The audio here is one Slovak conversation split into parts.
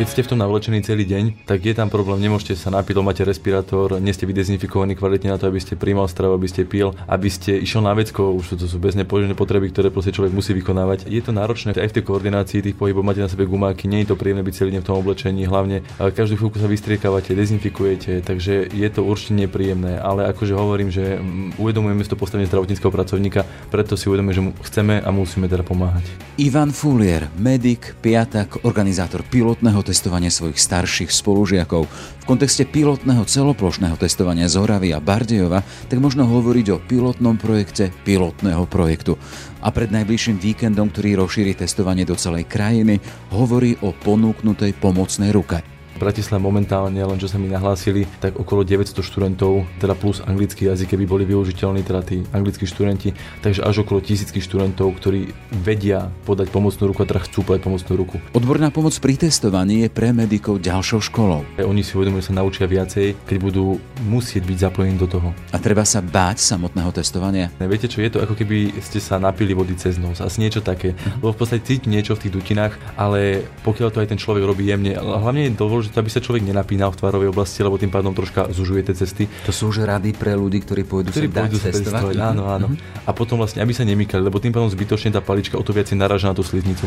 Keď ste v tom navlečení celý deň, tak je tam problém, nemôžete sa napiť, máte respirátor, nie ste vydezinfikovaní kvalitne na to, aby ste príjmal stravu, aby ste pil, aby ste išiel na vecko, už to, sú bezne potreby, ktoré proste človek musí vykonávať. Je to náročné aj v tej koordinácii tých pohybov, máte na sebe gumáky, nie je to príjemné byť celý deň v tom oblečení, hlavne každú chvíľku sa vystriekavate, dezinfikujete, takže je to určite nepríjemné, ale akože hovorím, že mm, uvedomujeme si to postavenie zdravotníckého pracovníka, preto si uvedomujeme, že mu chceme a musíme teda pomáhať. Ivan Fulier, medic, piatak, organizátor pilotného testovania svojich starších spolužiakov. V kontexte pilotného celoplošného testovania z Horavy a Bardejova tak možno hovoriť o pilotnom projekte pilotného projektu. A pred najbližším víkendom, ktorý rozšíri testovanie do celej krajiny, hovorí o ponúknutej pomocnej ruke. Bratislave momentálne, len čo sa mi nahlásili, tak okolo 900 študentov, teda plus anglický jazyk, keby boli využiteľní, teda tí anglickí študenti, takže až okolo tisícky študentov, ktorí vedia podať pomocnú ruku a teda chcú podať pomocnú ruku. Odborná pomoc pri testovaní je pre medikov ďalšou školou. Oni si uvedomujú, že sa naučia viacej, keď budú musieť byť zapojení do toho. A treba sa báť samotného testovania? Ne, viete čo, je to ako keby ste sa napili vody cez nos, asi niečo také. Uh-huh. Lebo v podstate cíti niečo v tých dutinách, ale pokiaľ to aj ten človek robí jemne, hlavne je dôležité dôležité, aby sa človek nenapínal v tvarovej oblasti, lebo tým pádom troška zužuje tie cesty. To sú už rady pre ľudí, ktorí pôjdu ktorí sa pôjdu dať testovať. Áno, áno. Mm-hmm. A potom vlastne, aby sa nemýkali, lebo tým pádom zbytočne tá palička o to viac naraža na tú sliznicu.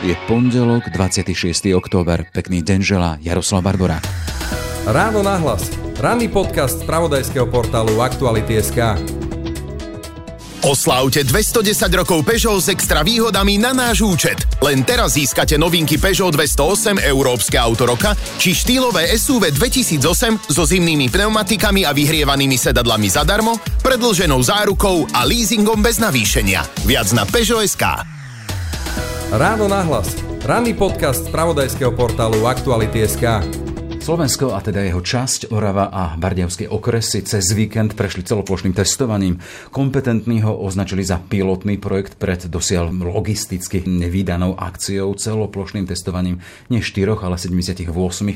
Je pondelok, 26. október. Pekný deň želá Jaroslav Barbora. Ráno nahlas. Ranný podcast z pravodajského portálu Aktuality.sk. Oslávte 210 rokov Peugeot s extra výhodami na náš účet. Len teraz získate novinky Peugeot 208 Európske auto roka či štýlové SUV 2008 so zimnými pneumatikami a vyhrievanými sedadlami zadarmo, predlženou zárukou a leasingom bez navýšenia. Viac na Peugeot.sk. Ráno nahlas. Ranný podcast z pravodajského portálu Aktuality.sk. Slovensko a teda jeho časť Orava a Bardejovské okresy cez víkend prešli celoplošným testovaním. Kompetentní ho označili za pilotný projekt pred dosiaľ logisticky nevydanou akciou celoplošným testovaním nie 4, ale 78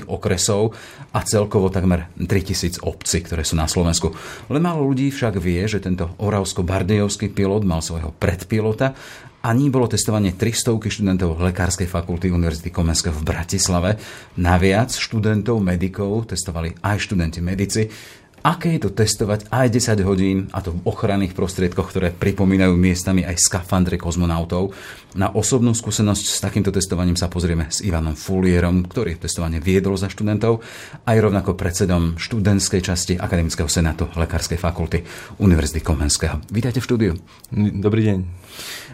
okresov a celkovo takmer 3000 obcí, ktoré sú na Slovensku. Len málo ľudí však vie, že tento oravsko-bardejovský pilot mal svojho predpilota a ní bolo testovanie 300 študentov Lekárskej fakulty Univerzity Komenského v Bratislave. Naviac študentov, medikov testovali aj študenti medici aké je to testovať aj 10 hodín, a to v ochranných prostriedkoch, ktoré pripomínajú miestami aj skafandry kozmonautov. Na osobnú skúsenosť s takýmto testovaním sa pozrieme s Ivanom Fulierom, ktorý testovanie viedol za študentov, aj rovnako predsedom študentskej časti Akademického senátu Lekárskej fakulty Univerzity Komenského. Vítajte v štúdiu. Dobrý deň.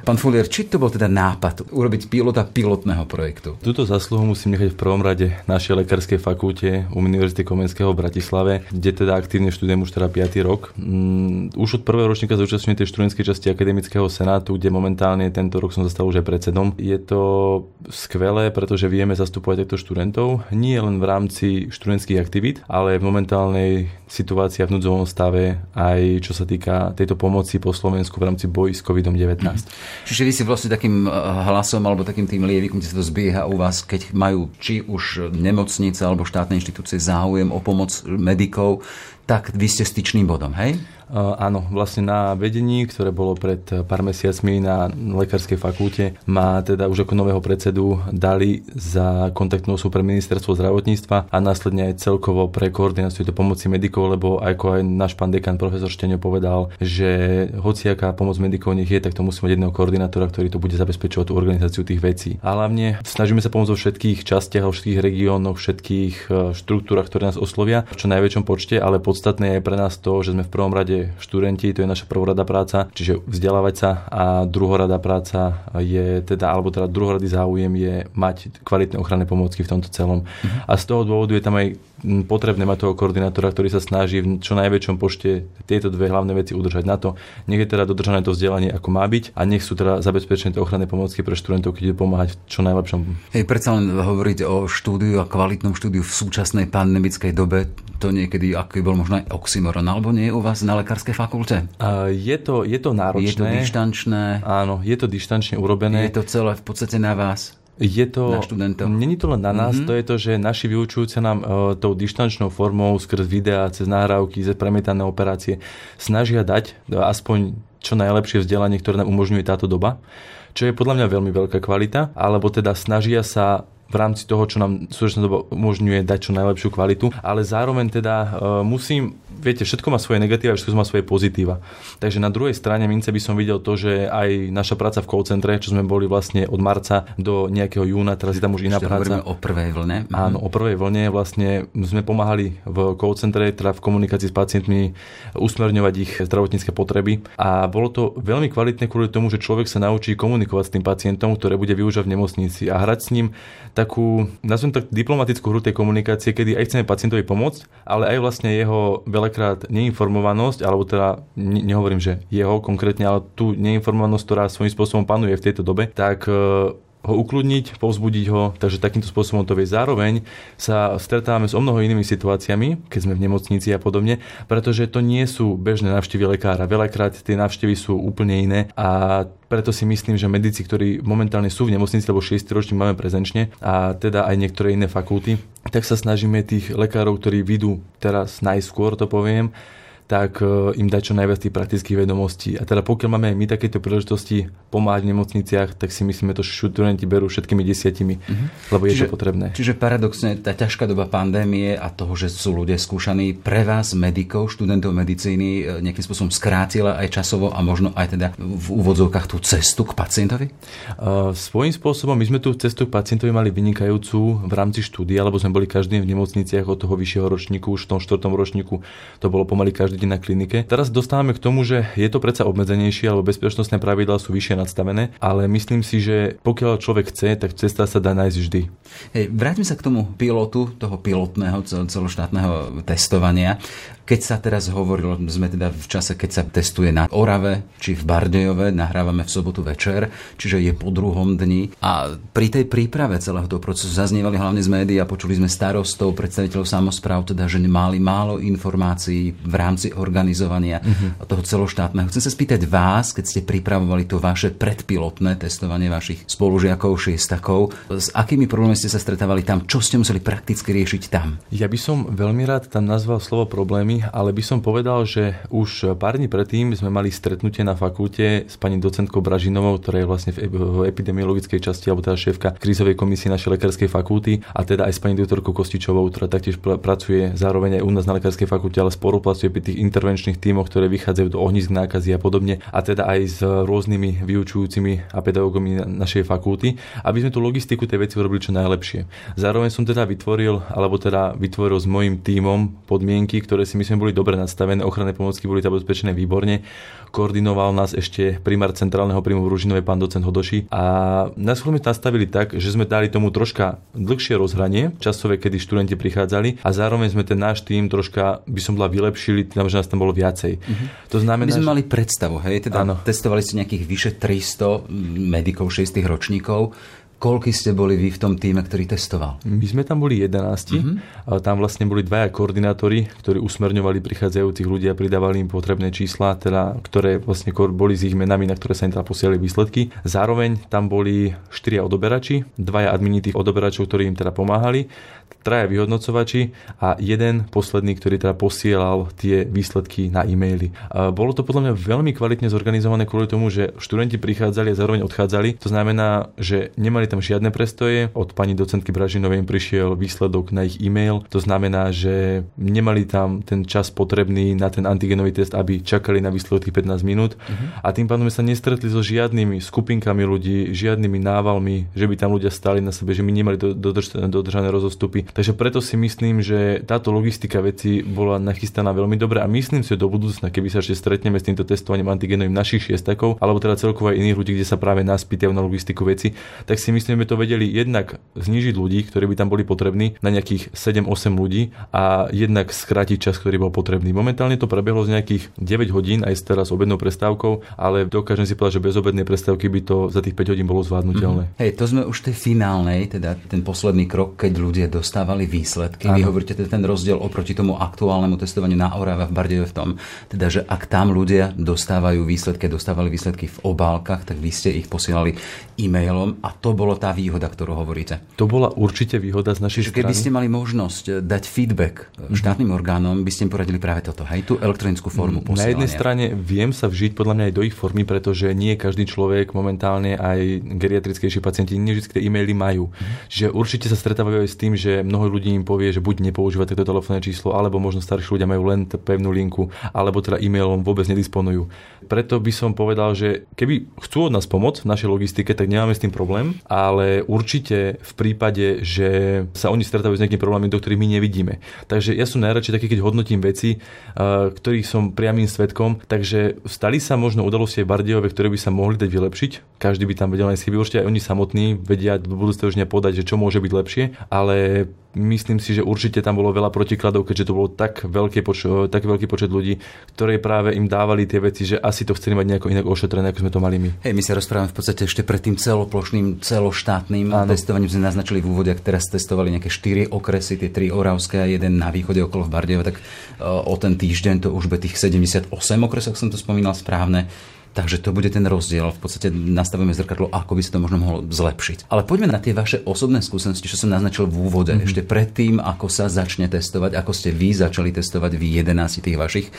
Pán Fulier, či to bol teda nápad urobiť pilota pilotného projektu? Túto zasluhu musím nechať v prvom rade našej lekárskej fakulte Univerzity Komenského v Bratislave, kde teda aktívne študujem už teda 5. rok. Mm, už od prvého ročníka zúčastňujem tej študentskej časti Akademického senátu, kde momentálne tento rok som zastal už aj predsedom. Je to skvelé, pretože vieme zastupovať týchto študentov nie len v rámci študentských aktivít, ale v momentálnej situácii v núdzovom stave aj čo sa týka tejto pomoci po Slovensku v rámci boji s COVID-19. Mm. Čiže vy si vlastne takým eh, hlasom alebo takým tým lievikom, kde sa to zbieha u vás, keď majú či už nemocnice alebo štátne inštitúcie záujem o pomoc medikov, tak vy ste styčným bodom, hej? Uh, áno, vlastne na vedení, ktoré bolo pred pár mesiacmi na lekárskej fakulte, má teda už ako nového predsedu dali za kontaktnú osobu pre ministerstvo zdravotníctva a následne aj celkovo pre koordináciu tej pomoci medikov, lebo ako aj náš pán dekan profesor Šteňo povedal, že hociaká pomoc medikov nech je, tak to musí mať jedného koordinátora, ktorý to bude zabezpečovať tú organizáciu tých vecí. A hlavne snažíme sa pomôcť vo všetkých častiach, vo všetkých regiónoch, všetkých e, štruktúrach, ktoré nás oslovia v čo najväčšom počte, ale podstatné je pre nás to, že sme v prvom rade študenti, to je naša prvorada práca, čiže vzdelávať sa a druhorada práca je teda, alebo teda druhorady záujem je mať kvalitné ochranné pomôcky v tomto celom. Uh-huh. A z toho dôvodu je tam aj potrebné mať toho koordinátora, ktorý sa snaží v čo najväčšom počte tieto dve hlavné veci udržať na to. Nech je teda dodržané to vzdelanie, ako má byť a nech sú teda zabezpečené tie ochranné pomôcky pre študentov, keď idú pomáhať v čo najlepšom. Hej, predsa len hovoriť o štúdiu a kvalitnom štúdiu v súčasnej pandemickej dobe, to niekedy aký bol možno aj oxymoron, alebo nie je u vás na lekárskej fakulte? Uh, je, to, je to náročné. Je to dištančné. Áno, je to dištančne urobené. Je to celé v podstate na vás. Je to, na študentov. Není to len na nás, mm-hmm. to je to, že naši vyučujúci nám uh, tou dištančnou formou skrz videá, cez nahrávky, cez premietané operácie snažia dať uh, aspoň čo najlepšie vzdelanie, ktoré nám umožňuje táto doba čo je podľa mňa veľmi veľká kvalita, alebo teda snažia sa v rámci toho, čo nám súčasná doba umožňuje dať čo najlepšiu kvalitu, ale zároveň teda uh, musím, viete, všetko má svoje negatíva, všetko má svoje pozitíva. Takže na druhej strane mince by som videl to, že aj naša práca v call centre, čo sme boli vlastne od marca do nejakého júna, teraz je tam už iná Ešte práca. o prvej vlne. Mhm. Áno, o prvej vlne vlastne sme pomáhali v call centre, teda v komunikácii s pacientmi usmerňovať ich zdravotnícke potreby a bolo to veľmi kvalitné kvôli tomu, že človek sa naučí komunikovať s tým pacientom, ktoré bude využívať v nemocnici a hrať s ním takú, nazvem tak diplomatickú hru tej komunikácie, kedy aj chceme pacientovi pomôcť, ale aj vlastne jeho veľakrát neinformovanosť, alebo teda ne, nehovorím, že jeho konkrétne, ale tú neinformovanosť, ktorá svojím spôsobom panuje v tejto dobe, tak e, ho ukludniť, povzbudiť ho, takže takýmto spôsobom to vie. Zároveň sa stretávame s o mnoho inými situáciami, keď sme v nemocnici a podobne, pretože to nie sú bežné návštevy lekára. Veľakrát tie návštevy sú úplne iné a preto si myslím, že medici, ktorí momentálne sú v nemocnici, lebo 6 ročník máme prezenčne a teda aj niektoré iné fakulty, tak sa snažíme tých lekárov, ktorí vidú teraz najskôr, to poviem, tak e, im dať čo najviac tých praktických vedomostí. A teda pokiaľ máme aj my takéto príležitosti pomáhať v nemocniciach, tak si myslíme, to študenti berú všetkými desiatimi, uh-huh. lebo je čiže, to potrebné. Čiže paradoxne tá ťažká doba pandémie a toho, že sú ľudia skúšaní, pre vás, medikov, študentov medicíny, e, nejakým spôsobom skrátila aj časovo a možno aj teda v úvodzovkách tú cestu k pacientovi? Uh, svojím spôsobom my sme tú cestu k pacientovi mali vynikajúcu v rámci štúdia, lebo sme boli každý v nemocniciach od toho vyššieho ročníku, už v tom štvrtom ročníku to bolo pomaly každý na klinike. Teraz dostávame k tomu, že je to predsa obmedzenejšie, alebo bezpečnostné pravidlá sú vyššie nadstavené, ale myslím si, že pokiaľ človek chce, tak cesta sa dá nájsť vždy. Hej, vráťme sa k tomu pilotu, toho pilotného celoštátneho testovania. Keď sa teraz hovorilo, sme teda v čase, keď sa testuje na Orave či v Bardejove, nahrávame v sobotu večer, čiže je po druhom dni. A pri tej príprave celého toho procesu zaznievali hlavne z médií a počuli sme starostov, predstaviteľov samozpráv, teda, že mali málo informácií v rámci organizovania uh-huh. toho celoštátneho. Chcem sa spýtať vás, keď ste pripravovali to vaše predpilotné testovanie vašich spolužiakov, šiestakov, s akými problémami ste sa stretávali tam, čo ste museli prakticky riešiť tam? Ja by som veľmi rád tam nazval slovo problémy, ale by som povedal, že už pár dní predtým sme mali stretnutie na fakulte s pani docentkou Bražinovou, ktorá je vlastne v epidemiologickej časti, alebo teda šéfka krízovej komisie našej lekárskej fakulty a teda aj s pani doktorkou Kostičovou, ktorá taktiež pracuje zároveň aj u nás na lekárskej fakulte, ale spolupracuje pri tých intervenčných tímoch, ktoré vychádzajú do ohnízk nákazy a podobne a teda aj s rôznymi vyučujúcimi a pedagógmi našej fakulty, aby sme tú logistiku tej veci urobili čo najlepšie. Zároveň som teda vytvoril, alebo teda vytvoril s mojim tímom podmienky, ktoré si myslím, boli dobre nastavené, ochranné pomocky boli zabezpečené výborne. Koordinoval nás ešte primár centrálneho príjmu v Ružinovej pán docent Hodoši a nás sme nastavili tak, že sme dali tomu troška dlhšie rozhranie časové, kedy študenti prichádzali a zároveň sme ten náš tým troška, by som bola vylepšili, nás tam bolo viacej. Uh-huh. To znamená, My sme že... mali predstavu, hej, teda ano. testovali ste nejakých vyše 300 medikov 6 ročníkov Koľky ste boli vy v tom týme, ktorý testoval? My sme tam boli 11. Mm-hmm. A tam vlastne boli dvaja koordinátori, ktorí usmerňovali prichádzajúcich ľudí a pridávali im potrebné čísla, teda, ktoré vlastne boli s ich menami, na ktoré sa im teda posielali výsledky. Zároveň tam boli štyria odoberači, dvaja admini tých odoberačov, ktorí im teda pomáhali traja vyhodnocovači a jeden posledný, ktorý teda posielal tie výsledky na e-maily. Bolo to podľa mňa veľmi kvalitne zorganizované kvôli tomu, že študenti prichádzali a zároveň odchádzali. To znamená, že nemali tam žiadne prestoje. Od pani docentky Bražinovej im prišiel výsledok na ich e-mail. To znamená, že nemali tam ten čas potrebný na ten antigenový test, aby čakali na výsledok tých 15 minút. Uh-huh. A tým pádom sme sa nestretli so žiadnymi skupinkami ľudí, žiadnymi návalmi, že by tam ľudia stali na sebe, že my nemali dodržané rozostupy Takže preto si myslím, že táto logistika veci bola nachystaná veľmi dobre a myslím si, že do budúcna, keby sa ešte stretneme s týmto testovaním antigenovým našich šiestakov, alebo teda celkovo aj iných ľudí, kde sa práve nás pýtajú na logistiku veci, tak si myslím, že to vedeli jednak znižiť ľudí, ktorí by tam boli potrební na nejakých 7-8 ľudí a jednak skrátiť čas, ktorý bol potrebný. Momentálne to prebehlo z nejakých 9 hodín aj s teraz obednou prestávkou, ale dokážem si povedať, že bez obednej prestávky by to za tých 5 hodín bolo zvládnutelné. Mm-hmm. Hej, to sme už tej finálnej, teda ten posledný krok, keď ľudia dostávali výsledky. Ano. Vy hovoríte ten, ten rozdiel oproti tomu aktuálnemu testovaniu na Orave v Bardejove v tom, teda, že ak tam ľudia dostávajú výsledky, dostávali výsledky v obálkach, tak vy ste ich posielali e-mailom a to bolo bolo tá výhoda, ktorú hovoríte? To bola určite výhoda z našej Čiže keby ste mali možnosť dať feedback štátnym orgánom, by ste im poradili práve toto, hej, tú elektronickú formu posielania. Na jednej strane viem sa vžiť podľa mňa aj do ich formy, pretože nie každý človek momentálne aj geriatrickejší pacienti nie vždy tie e-maily majú. Mm. Že určite sa stretávajú aj s tým, že mnoho ľudí im povie, že buď nepoužíva toto telefónne číslo, alebo možno starší ľudia majú len pevnú linku, alebo teda e-mailom vôbec nedisponujú. Preto by som povedal, že keby chcú od nás pomoc v našej logistike, tak nemáme s tým problém, ale určite v prípade, že sa oni stretávajú s nejakými problémami, do ktorých my nevidíme. Takže ja som najradšej taký, keď hodnotím veci, ktorých som priamým svetkom, takže stali sa možno udalosti aj Bardejove, ktoré by sa mohli dať vylepšiť. Každý by tam vedel aj chyby, určite aj oni samotní vedia do budúceho podať, že čo môže byť lepšie, ale myslím si, že určite tam bolo veľa protikladov, keďže to bolo tak veľký, poč- tak veľký počet ľudí, ktorí práve im dávali tie veci, že asi to chceli mať nejako inak ošetrené, ako sme to mali my. Hej, my sa rozprávame v podstate ešte pred tým celoplošným, celoštátnym Áno. testovaním sme naznačili v úvode, ak teraz testovali nejaké štyri okresy, tie tri oravské a jeden na východe okolo v Bardejove, tak o ten týždeň to už bude tých 78 okresov, som to spomínal správne Takže to bude ten rozdiel. V podstate nastavíme zrkadlo, ako by sa to možno mohlo zlepšiť. Ale poďme na tie vaše osobné skúsenosti, čo som naznačil v úvode. Mm-hmm. Ešte predtým, ako sa začne testovať, ako ste vy začali testovať vy 11 tých vašich e,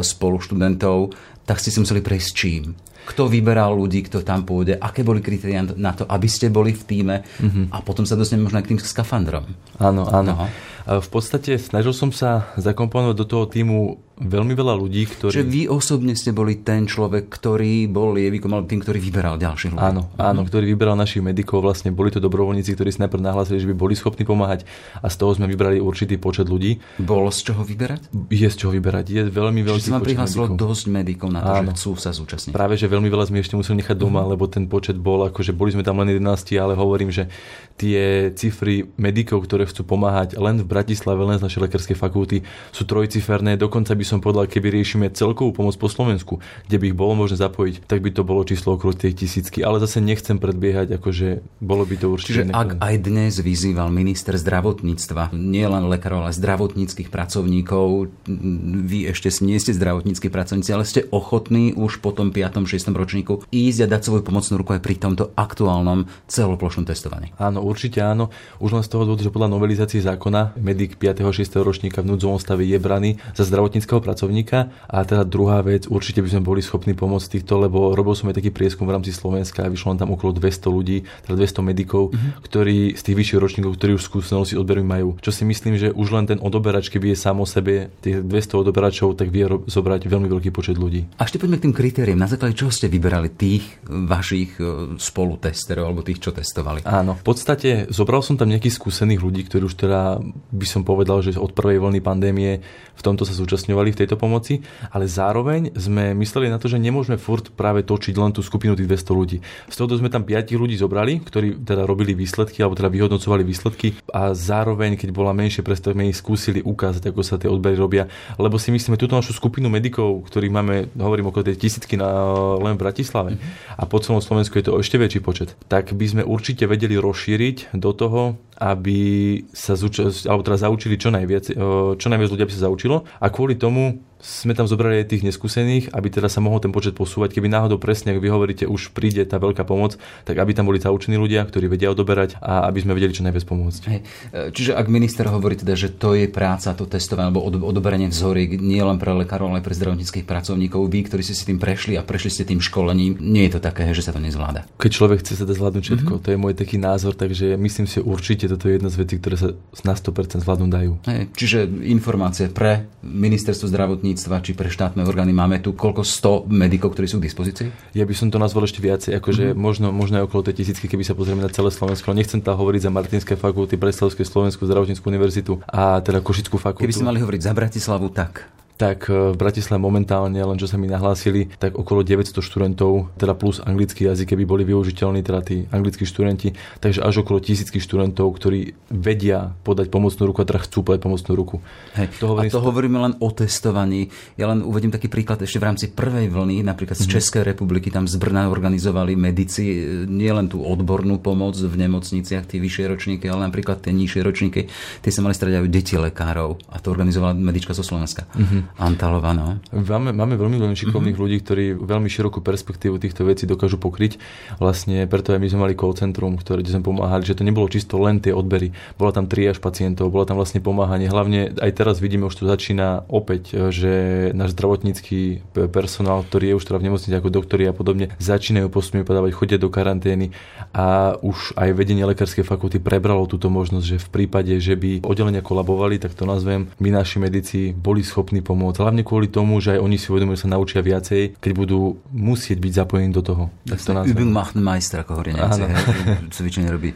spoluštudentov, tak ste si museli prejsť čím? kto vyberal ľudí, kto tam pôjde, aké boli kritériá na to, aby ste boli v týme mm-hmm. a potom sa dostaneme možno aj k tým skafandrom. Áno, áno. Aha. V podstate snažil som sa zakomponovať do toho týmu veľmi veľa ľudí, ktorí... Čiže vy osobne ste boli ten človek, ktorý bol lievikom, alebo tým, ktorý vyberal ďalších ľudí. Áno, áno, ktorý vyberal našich medikov. Vlastne boli to dobrovoľníci, ktorí si najprv nahlásili, že by boli schopní pomáhať a z toho sme vybrali určitý počet ľudí. Bolo z čoho vyberať? Je z čoho vyberať. Je veľmi veľký Čiže počet prihlásilo dosť medikov na to, áno. že chcú sa zúčastniť. Práve, že veľmi veľa sme ešte museli nechať doma, mm. lebo ten počet bol, akože boli sme tam len 11, ale hovorím, že tie cifry medikov, ktoré chcú pomáhať len v Bratislave, len z našej lekárskej fakulty, sú trojciferné. Dokonca by som povedal, keby riešime celkovú pomoc po Slovensku, kde by ich bolo možné zapojiť, tak by to bolo číslo okolo tej tisícky. Ale zase nechcem predbiehať, akože bolo by to určite. Čiže ak aj dnes vyzýval minister zdravotníctva, nie len lekárov, ale zdravotníckých pracovníkov, vy ešte nie ste zdravotníckí pracovníci, ale ste ochotní už po tom 5. 6. ročníku ísť a dať svoju pomocnú ruku aj pri tomto aktuálnom celoplošnom testovaní. Áno, určite áno. Už len z toho dôvodu, že podľa novelizácie zákona medic 5. 6. ročníka v núdzovom stave je braný za zdravotníckého pracovníka. A teda druhá vec, určite by sme boli schopní pomôcť týchto, lebo robil som aj taký prieskum v rámci Slovenska a vyšlo tam okolo 200 ľudí, teda 200 medikov, mm-hmm. ktorí z tých vyšších ročníkov, ktorí už skúsenosti odberu majú. Čo si myslím, že už len ten odoberač, keby je sám o sebe tých 200 odoberačov, tak vie zobrať veľmi veľký počet ľudí. A ešte poďme k tým kritériám. Na základe čoho ste vyberali tých vašich e, spolutesterov alebo tých, čo testovali? Áno, v podstate zobral som tam nejakých skúsených ľudí, ktorí už teda by som povedal, že od prvej vlny pandémie v tomto sa zúčastňovali v tejto pomoci, ale zároveň sme mysleli na to, že nemôžeme furt práve točiť len tú skupinu tých 200 ľudí. Z toho sme tam 5 ľudí zobrali, ktorí teda robili výsledky alebo teda vyhodnocovali výsledky a zároveň, keď bola menšie predstav, sme ich skúsili ukázať, ako sa tie odbery robia, lebo si myslíme túto našu skupinu medikov, ktorých máme, hovorím okolo tej tisícky na, len v Bratislave mm-hmm. a po celom Slovensku je to ešte väčší počet, tak by sme určite vedeli rozšíriť do toho, aby sa zúčast, alebo teda zaučili čo najviac, čo najviac ľudia by sa zaučilo. A kvôli tomu sme tam zobrali aj tých neskúsených, aby teda sa mohol ten počet posúvať. Keby náhodou presne, ak vy hovoríte, už príde tá veľká pomoc, tak aby tam boli zaučení ľudia, ktorí vedia odoberať a aby sme vedeli čo najviac pomôcť. Hej. E, čiže ak minister hovorí teda, že to je práca, to testovanie alebo odoberanie vzoriek nie len pre lekárov, ale aj pre zdravotníckých pracovníkov, vy, ktorí ste si tým prešli a prešli ste tým školením, nie je to také, že sa to nezvláda. Keď človek chce sa zvládnuť všetko, mm-hmm. to je môj taký názor, takže myslím si určite, toto je jedna z vecí, ktoré sa na 100% zvládnuť dajú. Hej. Čiže informácie pre ministerstvo zdravotníctva či pre štát štátne orgány. Máme tu koľko 100 medikov, ktorí sú k dispozícii? Ja by som to nazval ešte viacej, akože mm-hmm. možno, možno aj okolo tej tisícky, keby sa pozrieme na celé Slovensko. Nechcem tam hovoriť za Martinské fakulty, Breslavskú Slovenskú zdravotníckú univerzitu a teda Košickú fakultu. Keby ste mali hovoriť za Bratislavu, tak tak e, v Bratislave momentálne, len čo sa mi nahlásili, tak okolo 900 študentov, teda plus anglický jazyk, keby boli využiteľní, teda tí anglickí študenti, takže až okolo tisícky študentov, ktorí vedia podať pomocnú ruku a teda chcú podať pomocnú ruku. Hej. To hovorím a to hovoríme len o testovaní. Ja len uvedím taký príklad ešte v rámci prvej vlny, napríklad z mm-hmm. Českej republiky, tam z Brna organizovali medici e, nielen tú odbornú pomoc v nemocniciach, tie vyššie ročníky, ale napríklad tie nižšie ročníky, tie sa mali stredať aj deti lekárov a to organizovala medička zo Slovenska. Mm-hmm Antalova, no. Máme, máme veľmi, veľmi šikovných mm-hmm. ľudí, ktorí veľmi širokú perspektívu týchto vecí dokážu pokryť. Vlastne preto aj my sme mali call centrum, ktoré sme pomáhali, že to nebolo čisto len tie odbery. Bola tam triáž pacientov, bola tam vlastne pomáhanie. Hlavne aj teraz vidíme, už to začína opäť, že náš zdravotnícky personál, ktorý je už teda v nemocnici ako doktori a podobne, začínajú postupne podávať, chodia do karantény a už aj vedenie lekárskej fakulty prebralo túto možnosť, že v prípade, že by oddelenia kolabovali, tak to nazvem, my naši medici boli schopní pomôcť. Hlavne kvôli tomu, že aj oni si uvedomujú, že sa naučia viacej, keď budú musieť byť zapojení do toho. Tak to. Übung macht Meister, ako hovorí Nemci. Cvičenie robí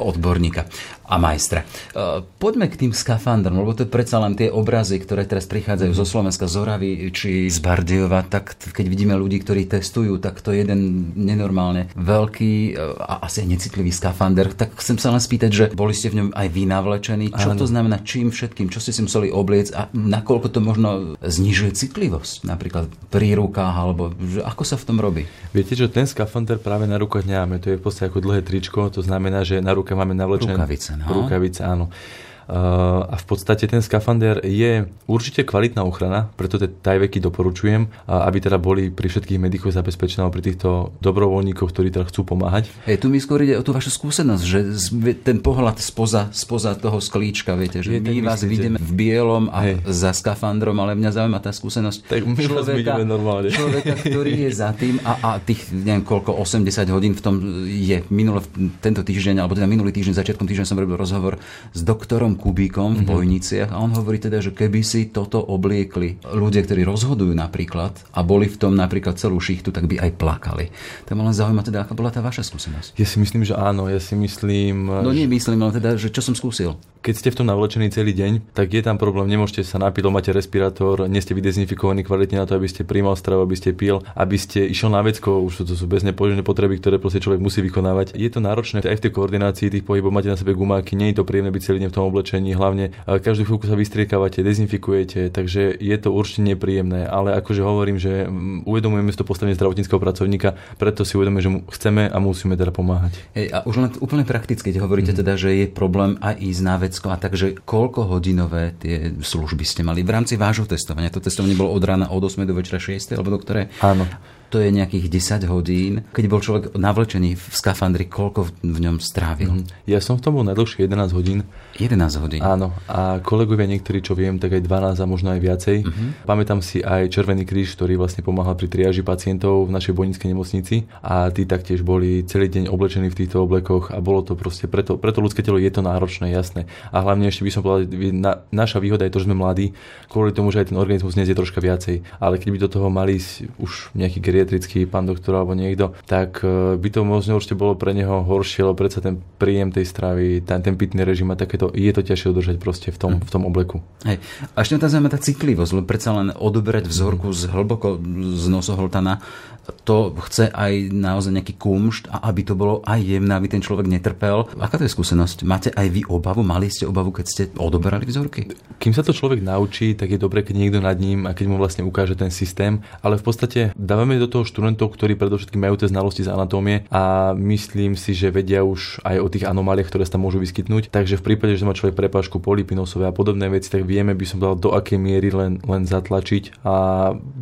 odborníka a majstra. E, poďme k tým skafandrom, lebo to je predsa len tie obrazy, ktoré teraz prichádzajú zo Slovenska, z Oravy či z Bardiova, tak keď vidíme ľudí, ktorí testujú, tak to je jeden nenormálne veľký e, a asi necitlivý skafander. Tak chcem sa len spýtať, že boli ste v ňom aj vy navlečení. Čo to znamená, čím všetkým, čo ste si museli obliec a nakoľko to možno znižuje citlivosť, napríklad pri rukách, alebo ako sa v tom robí? Viete, že ten skafander práve na rukách nemáme. To je v podstate ako dlhé tričko, to znamená, že na ruke máme navlečené rukavice. No. Rukavice, áno. A v podstate ten skafander je určite kvalitná ochrana, preto tie tajveky doporučujem, aby teda boli pri všetkých medikoch zabezpečené pri týchto dobrovoľníkoch, ktorí teda chcú pomáhať. Hej, tu mi skôr ide o tú vašu skúsenosť, že ten pohľad spoza, spoza toho sklíčka, viete, že je, my vás vidíme v bielom a Hej. za skafandrom, ale mňa zaujíma tá skúsenosť tak my človeka, vás normálne. človeka, ktorý je za tým a, a tých, neviem koľko, 80 hodín v tom je minulý, tento týždeň, alebo teda minulý týždeň, začiatkom týždňa som robil rozhovor s doktorom Kubíkom v mm-hmm. Bojniciach a on hovorí teda, že keby si toto obliekli ľudia, ktorí rozhodujú napríklad a boli v tom napríklad celú šichtu, tak by aj plakali. To ma len zaujíma teda, aká bola tá vaša skúsenosť. Ja si myslím, že áno, ja si myslím... No nie myslím, ale teda, že čo som skúsil. Keď ste v tom navlečení celý deň, tak je tam problém, nemôžete sa napiť, máte respirátor, nie ste vydezinfikovaní kvalitne na to, aby ste príjmal stravu, aby ste pil, aby ste išiel na vecko, už to sú bezne potreby, ktoré proste človek musí vykonávať. Je to náročné aj v tej koordinácii tých pohybov, máte na sebe gumáky, nie je to príjemné byť celý deň v tom oblečení, hlavne každú chvíľku sa vystriekávate, dezinfikujete, takže je to určite nepríjemné, ale akože hovorím, že uvedomujeme si to postavenie zdravotníckého pracovníka, preto si uvedomujeme, že chceme a musíme teda pomáhať. Hej, a už len úplne prakticky, keď hovoríte mm. teda, že je problém aj ísť na vecko a takže koľko hodinové tie služby ste mali v rámci vášho testovania? To testovanie bolo od rána od 8 do večera 6 alebo do ktoré? Áno to je nejakých 10 hodín. Keď bol človek navlečený v skafandri, koľko v ňom strávil? Mm. Ja som v tom bol najdlhšie 11 hodín. 11 hodín? Áno. A kolegovia niektorí, čo viem, tak aj 12 a možno aj viacej. Uh-huh. Pamätám si aj Červený kríž, ktorý vlastne pomáhal pri triaži pacientov v našej bojnickej nemocnici a tí taktiež boli celý deň oblečení v týchto oblekoch a bolo to proste, preto, preto ľudské telo je to náročné, jasné. A hlavne ešte by som povedal, na, naša výhoda je to, že sme mladí, kvôli tomu, že aj ten organizmus dnes je troška viacej. Ale keď by do toho mali už nejaký geriatrický pán doktor alebo niekto, tak e, by to možno určite bolo pre neho horšie, lebo predsa ten príjem tej stravy, ten, ten pitný režim a takéto, je to ťažšie udržať proste v tom, hm. v tom obleku. Hej. A ešte tam tá citlivosť, lebo predsa len odoberať vzorku z hlboko z nosoholtana to chce aj naozaj nejaký kumšt a aby to bolo aj jemné, aby ten človek netrpel. Aká to je skúsenosť? Máte aj vy obavu? Mali ste obavu, keď ste odoberali vzorky? Kým sa to človek naučí, tak je dobre, keď niekto nad ním a keď mu vlastne ukáže ten systém. Ale v podstate dávame do toho študentov, ktorí predovšetkým majú tie znalosti z anatómie a myslím si, že vedia už aj o tých anomáliách, ktoré sa tam môžu vyskytnúť. Takže v prípade, že má človek prepážku polipinosové a podobné veci, tak vieme, by som dal do akej miery len, len zatlačiť. A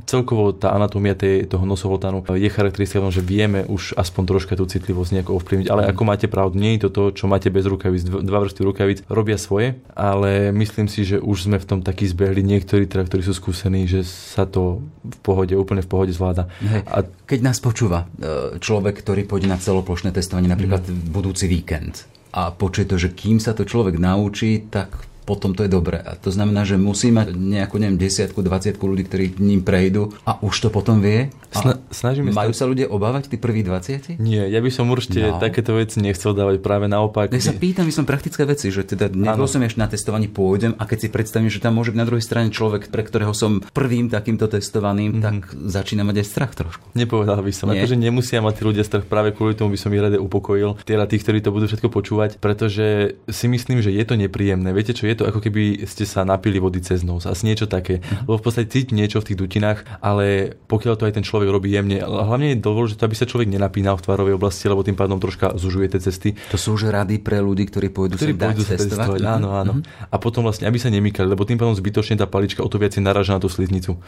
celkovo tá anatómia tej, toho nosovolta oceánu je charakteristika, že vieme už aspoň troška tú citlivosť nejako ovplyvniť. Ale ako máte pravdu, nie je to to, čo máte bez rukavic. Dva vrstvy rukavic robia svoje, ale myslím si, že už sme v tom takí zbehli niektorí, teda, ktorí sú skúsení, že sa to v pohode, úplne v pohode zvláda. Hej. A... Keď nás počúva e, človek, ktorý pôjde na celoplošné testovanie napríklad mm. budúci víkend a počuje to, že kým sa to človek naučí, tak potom to je dobré. A to znamená, že musí mať nejakú, neviem, desiatku, dvaciatku ľudí, ktorí ním prejdú a už to potom vie. Sna- snažíme majú sa ľudia obávať, tí prví 20? Nie, ja by som určite no. takéto veci nechcel dávať práve naopak. Ja sa pýtam, my som praktické veci, že teda nebol som ešte na testovaní, pôjdem a keď si predstavím, že tam môže byť na druhej strane človek, pre ktorého som prvým takýmto testovaným, mm-hmm. tak začína mať aj strach trošku. Nepovedal by som, Nie? akože nemusia mať tí ľudia strach, práve kvôli tomu by som ich rade upokojil, teda tých, ktorí to budú všetko počúvať, pretože si myslím, že je to nepríjemné. Viete čo, je to ako keby ste sa napili vody cez nos, asi niečo také. Uh-huh. Lebo v podstate cíti niečo v tých dutinách, ale pokiaľ to aj ten človek robí jemne, hlavne je dôležité, aby sa človek nenapínal v tvarovej oblasti, lebo tým pádom troška zužuje tie cesty. To sú už rady pre ľudí, ktorí pôjdu ktorí pôjdu sa testovať. Áno, áno. Uh-huh. A potom vlastne, aby sa nemýkali, lebo tým pádom zbytočne tá palička o to viac naráža na tú sliznicu.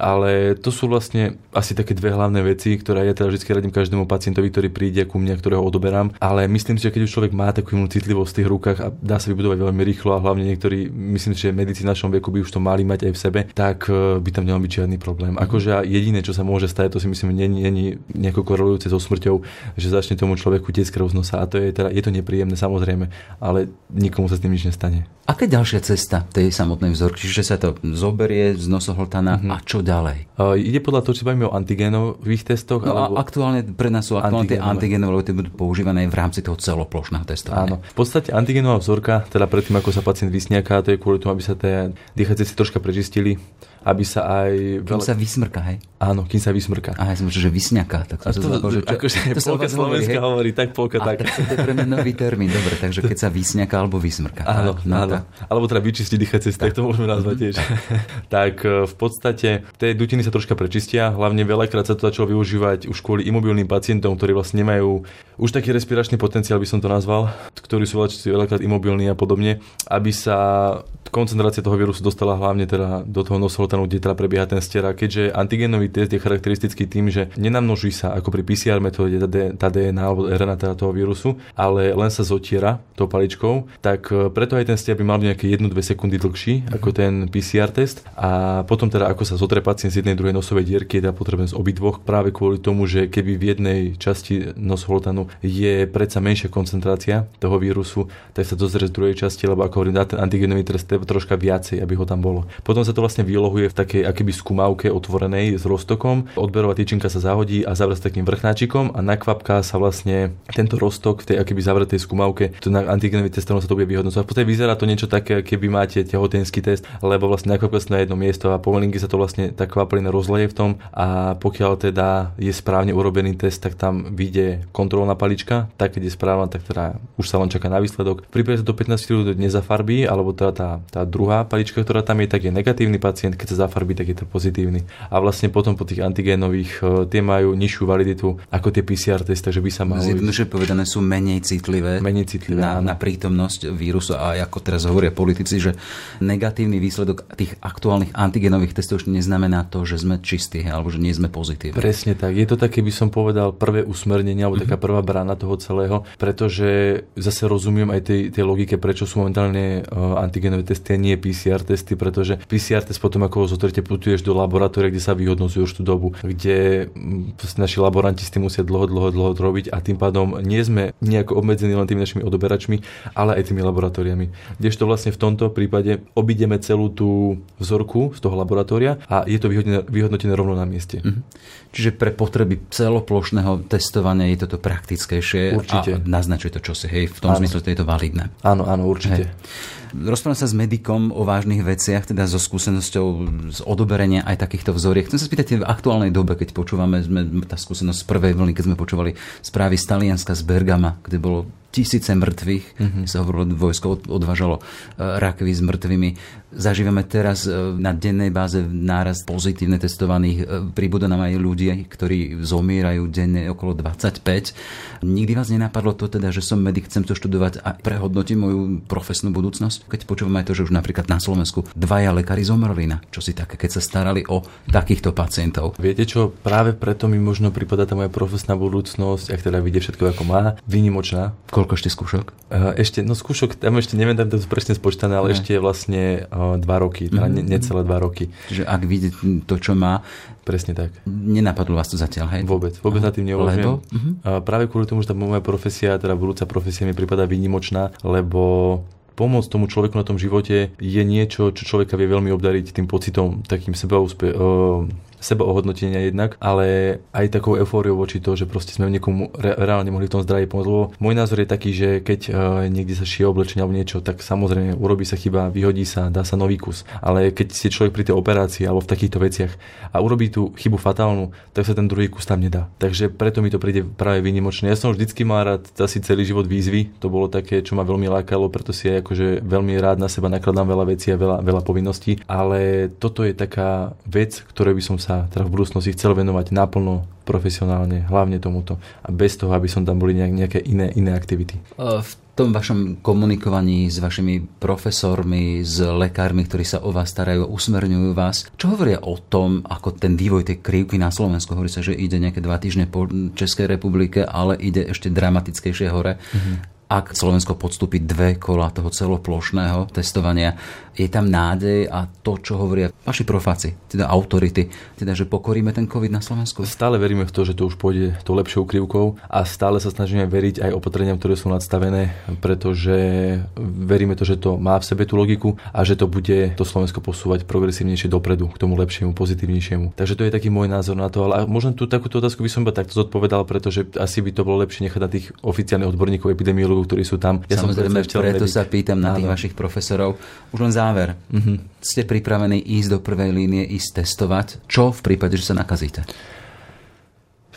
Ale to sú vlastne asi také dve hlavné veci, ktoré ja teda vždy radím každému pacientovi, ktorý príde ku mne, ktorého odoberám. Ale myslím si, že keď už človek má takú citlivosť v tých rukách a dá sa vybudovať veľmi rýchlo a hlavne niektorí, myslím že medici v našom veku by už to mali mať aj v sebe, tak e, by tam nemal byť žiadny problém. Mhm. Akože jediné, čo sa môže stať, to si myslím, nie je nejako korelujúce so smrťou, že začne tomu človeku tiec krv z nosa a to je, teda, je to nepríjemné samozrejme, ale nikomu sa s tým nič nestane. Aká ďalšia cesta tej samotnej vzorky? Čiže sa to zoberie z nosohltana mm-hmm. a čo ďalej? Uh, ide podľa toho, či bavíme o antigénových testoch. No alebo... aktuálne pre nás sú aktuálne tie antigénové, lebo tie budú používané v rámci toho celoplošného testovania. Áno. V podstate antigénová vzorka, teda predtým, ako sa pacient vysniaká, to je kvôli tomu, aby sa tie dýchacie si troška prečistili aby sa aj... Kým veľa... sa vysmrka, hej? Áno, kým sa vysmrka. A ja som že vysňaká. Tak to, to, to, že, čo, akože to polka Slovenska hovorí, hovorí, tak polka a, tak. tak. To je pre mňa nový termín, dobre, takže keď sa vysňaká alebo vysmrka. Áno, no, áno. Alebo teda vyčistiť dýchacie tak to môžeme nazvať tiež. tak e, v podstate tie dutiny sa troška prečistia, hlavne veľakrát sa to začalo využívať už kvôli imobilným pacientom, ktorí vlastne nemajú už taký respiračný potenciál, by som to nazval, ktorí sú veľakrát imobilní a podobne, aby sa koncentrácia toho vírusu dostala hlavne teda do toho nosohltanu, kde teda prebieha ten stier. A keďže antigenový test je charakteristický tým, že nenamnoží sa ako pri PCR metóde tá DNA alebo RNA teda toho vírusu, ale len sa zotiera tou paličkou, tak e, preto aj ten stier by mal nejaké 1-2 sekundy dlhší ako ten PCR test. A potom teda ako sa zotre pacient z jednej druhej nosovej dierky, je teda potrebné z obidvoch práve kvôli tomu, že keby v jednej časti nosohltanu je predsa menšia koncentrácia toho vírusu, tak sa dozrie z druhej časti, lebo ako hovorím, ten antigenový test troška viacej, aby ho tam bolo. Potom sa to vlastne vylohuje v takej akéby skúmavke otvorenej s roztokom. Odberová tyčinka sa zahodí a zavre s takým vrchnáčikom a nakvapká sa vlastne tento roztok v tej akéby zavretej skúmavke. To na antigenový test sa to bude vyhodnocovať. V podstate vyzerá to niečo také, keby máte tehotenský test, lebo vlastne nakvapká sa na jedno miesto a pomalinky sa to vlastne tá kvapalina rozleje v tom a pokiaľ teda je správne urobený test, tak tam vyjde kontrolná palička, tak keď je správna, tak teda už sa len čaká na výsledok. Prípade sa to 15 minút nezafarbí, alebo teda tá tá druhá palička, ktorá tam je, tak je negatívny pacient, keď sa zafarbí, tak je to pozitívny. A vlastne potom po tých antigénových, e, tie majú nižšiu validitu ako tie PCR testy, takže by sa mali... Zjednoduše povedané sú menej citlivé, menej citlivé na, na prítomnosť vírusu a ako teraz hovoria politici, že negatívny výsledok tých aktuálnych antigénových testov už neznamená to, že sme čistí alebo že nie sme pozitívni. Presne tak. Je to také, by som povedal, prvé usmernenie alebo mm-hmm. taká prvá brána toho celého, pretože zase rozumiem aj tej, tej logike, prečo sú momentálne antigénové testy testy a nie PCR testy, pretože PCR test potom ako ho zotrete putuješ do laboratória, kde sa vyhodnocujú už tú dobu, kde mm, naši laboranti s tým musia dlho, dlho, dlho robiť a tým pádom nie sme nejako obmedzení len tými našimi odoberačmi, ale aj tými laboratóriami. Kdežto vlastne v tomto prípade obideme celú tú vzorku z toho laboratória a je to vyhodnené, vyhodnotené rovno na mieste. Mm-hmm. Čiže pre potreby celoplošného testovania je toto praktickejšie určite. a naznačuje to čosi. Hej, v tom zmysle to je to validné. Áno, áno, určite. Hej. Rozprávam sa s medikom o vážnych veciach, teda so skúsenosťou z odoberenia aj takýchto vzoriek. Chcem sa spýtať v aktuálnej dobe, keď počúvame, sme, tá skúsenosť z prvej vlny, keď sme počúvali správy z Talianska, z Bergama, kde bolo tisíce mŕtvych, mm-hmm. sa hovorilo, vojsko odvážalo e, rakvy s mŕtvými. Zažívame teraz e, na dennej báze náraz pozitívne testovaných. E, Pribúda nám aj ľudia, ktorí zomierajú denne okolo 25. Nikdy vás nenapadlo to teda, že som medic, chcem to študovať a prehodnotím moju profesnú budúcnosť? Keď počúvame aj to, že už napríklad na Slovensku dvaja lekári zomreli na čo si také, keď sa starali o takýchto pacientov. Viete čo, práve preto mi možno pripadá tá moja profesná budúcnosť, ak teda vidie všetko ako má, výnimočná. Koľko ešte skúšok? ešte, no skúšok, tam ešte neviem, tam to presne spočítané, ale ne. ešte je vlastne uh, dva roky, teda mm-hmm. necelé dva roky. Čiže ak vidíte to, čo má, Presne tak. Nenapadlo vás to zatiaľ, hej? Vôbec, vôbec na tým neuvažujem. Uh-huh. práve kvôli tomu, že tá moja profesia, teda budúca profesia mi prípada výnimočná, lebo pomôcť tomu človeku na tom živote je niečo, čo človeka vie veľmi obdariť tým pocitom, takým sebaúspe, uh, seba ohodnotenia jednak, ale aj takou eufóriou voči to, že proste sme niekomu re- reálne mohli v tom zdraví pomôcť. Lebo môj názor je taký, že keď uh, niekde sa šije oblečenie alebo niečo, tak samozrejme urobí sa chyba, vyhodí sa, dá sa nový kus. Ale keď si človek pri tej operácii alebo v takýchto veciach a urobí tú chybu fatálnu, tak sa ten druhý kus tam nedá. Takže preto mi to príde práve výnimočné. Ja som vždycky mal rád asi celý život výzvy, to bolo také, čo ma veľmi lákalo, preto si aj akože veľmi rád na seba nakladám veľa vecí a veľa, veľa povinností, ale toto je taká vec, ktorej by som sa teda v budúcnosti chcel venovať naplno profesionálne, hlavne tomuto. A bez toho, aby som tam boli nejaké iné, iné aktivity. V tom vašom komunikovaní s vašimi profesormi, s lekármi, ktorí sa o vás starajú, usmerňujú vás, čo hovoria o tom, ako ten vývoj tej krivky na Slovensku? Hovorí sa, že ide nejaké dva týždne po Českej republike, ale ide ešte dramatickejšie hore. Mm-hmm ak Slovensko podstúpi dve kola toho celoplošného testovania, je tam nádej a to, čo hovoria vaši profáci, teda autority, teda, že pokoríme ten COVID na Slovensku? Stále veríme v to, že to už pôjde tou lepšou krivkou a stále sa snažíme veriť aj opatreniam, ktoré sú nadstavené, pretože veríme to, že to má v sebe tú logiku a že to bude to Slovensko posúvať progresívnejšie dopredu, k tomu lepšiemu, pozitívnejšiemu. Takže to je taký môj názor na to, ale možno tú takúto otázku by som iba takto zodpovedal, pretože asi by to bolo lepšie nechať na tých oficiálnych odborníkov epidemiologov psychológov, ktorí sú tam. Ja Samozrejme, som preto medic. sa pýtam na tých vašich profesorov. Už len záver. Mm-hmm. Ste pripravení ísť do prvej línie, ísť testovať? Čo v prípade, že sa nakazíte?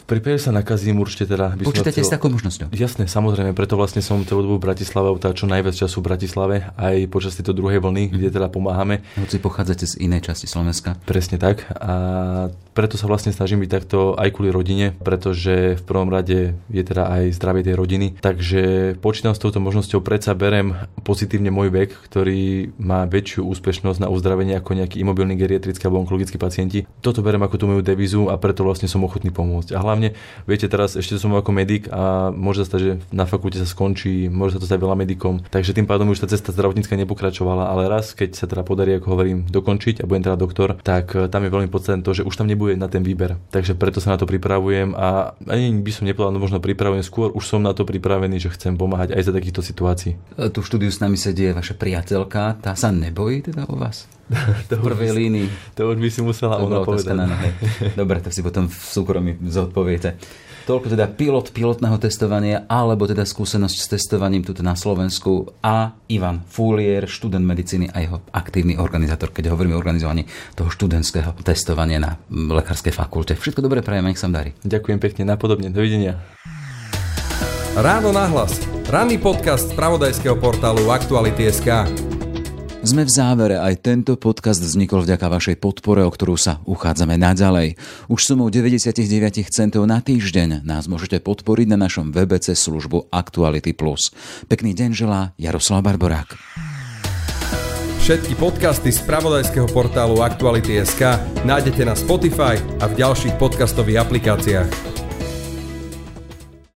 V prípade sa nakazím určite teda... By Počítate s takou možnosťou? Jasné, samozrejme, preto vlastne som celú dobu v Bratislave, tá čo najviac času v Bratislave, aj počas tejto druhej vlny, kde teda pomáhame. Hoci pochádzate z inej časti Slovenska. Presne tak. A preto sa vlastne snažím byť takto aj kvôli rodine, pretože v prvom rade je teda aj zdravie tej rodiny. Takže počítam s touto možnosťou, predsa berem pozitívne môj vek, ktorý má väčšiu úspešnosť na uzdravenie ako nejaký imobilný geriatrický alebo onkologický pacienti. Toto berem ako tú moju devizu a preto vlastne som ochotný pomôcť. A hlavne, viete, teraz ešte som ako medic a môže sa stať, že na fakulte sa skončí, môže sa to stať veľa medikom, takže tým pádom už tá cesta zdravotnícka nepokračovala, ale raz, keď sa teda podarí, ako hovorím, dokončiť a budem teda doktor, tak eh, tam je veľmi podstatné to, že už tam nebude na ten výber. Takže preto sa na to pripravujem a ani by som nepovedal, no možno pripravujem skôr, už som na to pripravený, že chcem pomáhať aj za takýchto situácií. Eh, tu v štúdiu s nami sedí vaša priateľka, tá sa nebojí teda o vás? to v prvej línii. To už by si musela to ona povedať. Na nohe. Dobre, to si potom v súkromí zodpoviete. Toľko teda pilot pilotného testovania alebo teda skúsenosť s testovaním tu na Slovensku a Ivan Fulier, študent medicíny a jeho aktívny organizátor, keď hovoríme o organizovaní toho študentského testovania na lekárskej fakulte. Všetko dobre prajem, nech sa darí. Ďakujem pekne, napodobne. Dovidenia. Ráno nahlas. Ranný podcast z pravodajského portálu Aktuality.sk. Sme v závere, aj tento podcast vznikol vďaka vašej podpore, o ktorú sa uchádzame naďalej. Už sumou 99 centov na týždeň nás môžete podporiť na našom webe cez službu Actuality+. Pekný deň želá Jaroslav Barborák. Všetky podcasty z pravodajského portálu Aktuality.sk nájdete na Spotify a v ďalších podcastových aplikáciách.